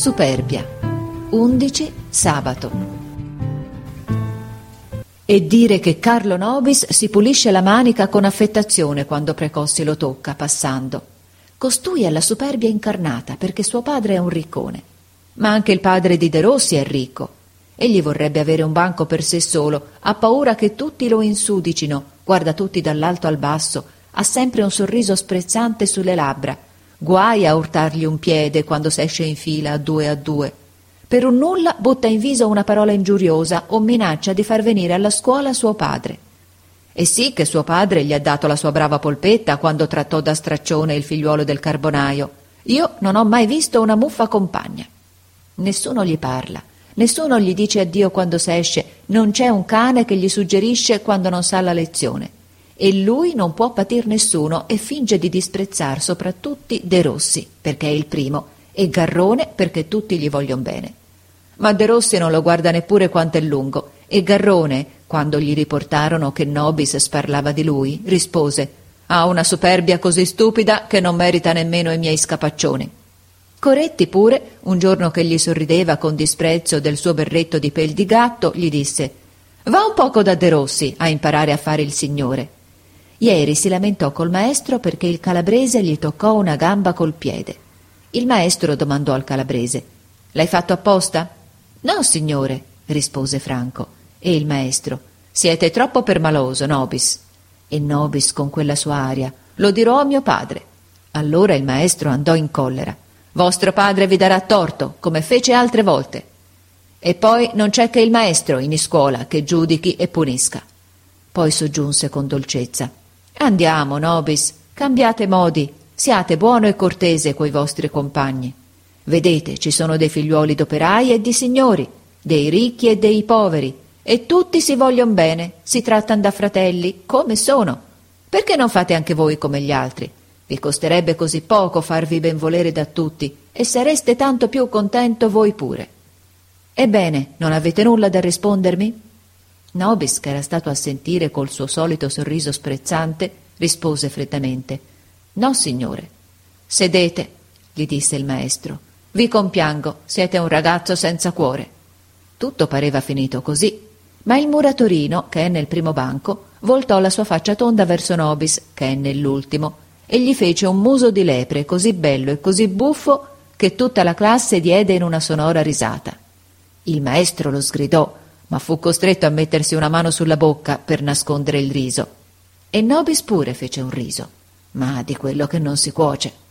Superbia. 11 sabato. E dire che Carlo Nobis si pulisce la manica con affettazione quando Precossi lo tocca, passando. Costui è la superbia incarnata, perché suo padre è un riccone. Ma anche il padre di De Rossi è ricco. Egli vorrebbe avere un banco per sé solo, ha paura che tutti lo insudicino, guarda tutti dall'alto al basso, ha sempre un sorriso sprezzante sulle labbra. Guai a urtargli un piede quando s'esce in fila a due a due. Per un nulla butta in viso una parola ingiuriosa o minaccia di far venire alla scuola suo padre. E sì che suo padre gli ha dato la sua brava polpetta quando trattò da straccione il figliuolo del carbonaio. Io non ho mai visto una muffa compagna. Nessuno gli parla, nessuno gli dice addio quando s'esce, non c'è un cane che gli suggerisce quando non sa la lezione. E lui non può patir nessuno e finge di disprezzar soprattutto De Rossi, perché è il primo, e Garrone perché tutti gli vogliono bene. Ma De Rossi non lo guarda neppure quanto è lungo, e Garrone, quando gli riportarono che Nobis sparlava di lui, rispose ha una superbia così stupida che non merita nemmeno i miei scapaccioni. Coretti pure, un giorno che gli sorrideva con disprezzo del suo berretto di pel di gatto, gli disse Va un poco da De Rossi a imparare a fare il signore. Ieri si lamentò col maestro perché il calabrese gli toccò una gamba col piede. Il maestro domandò al calabrese L'hai fatto apposta? No, signore, rispose Franco. E il maestro Siete troppo permaloso, Nobis. E Nobis con quella sua aria Lo dirò a mio padre. Allora il maestro andò in collera. Vostro padre vi darà torto, come fece altre volte. E poi non c'è che il maestro in iscuola che giudichi e punisca. Poi soggiunse con dolcezza. Andiamo, Nobis, cambiate modi, siate buono e cortese coi vostri compagni. Vedete, ci sono dei figliuoli d'operai e di signori, dei ricchi e dei poveri, e tutti si vogliono bene, si trattano da fratelli, come sono. Perché non fate anche voi come gli altri? Vi costerebbe così poco farvi benvolere da tutti, e sareste tanto più contento voi pure. Ebbene, non avete nulla da rispondermi? Nobis, che era stato a sentire col suo solito sorriso sprezzante, rispose freddamente No, signore. Sedete, gli disse il maestro. Vi compiango, siete un ragazzo senza cuore. Tutto pareva finito così, ma il muratorino, che è nel primo banco, voltò la sua faccia tonda verso Nobis, che è nell'ultimo, e gli fece un muso di lepre così bello e così buffo che tutta la classe diede in una sonora risata. Il maestro lo sgridò, ma fu costretto a mettersi una mano sulla bocca per nascondere il riso. E Nobis pure fece un riso, ma di quello che non si cuoce.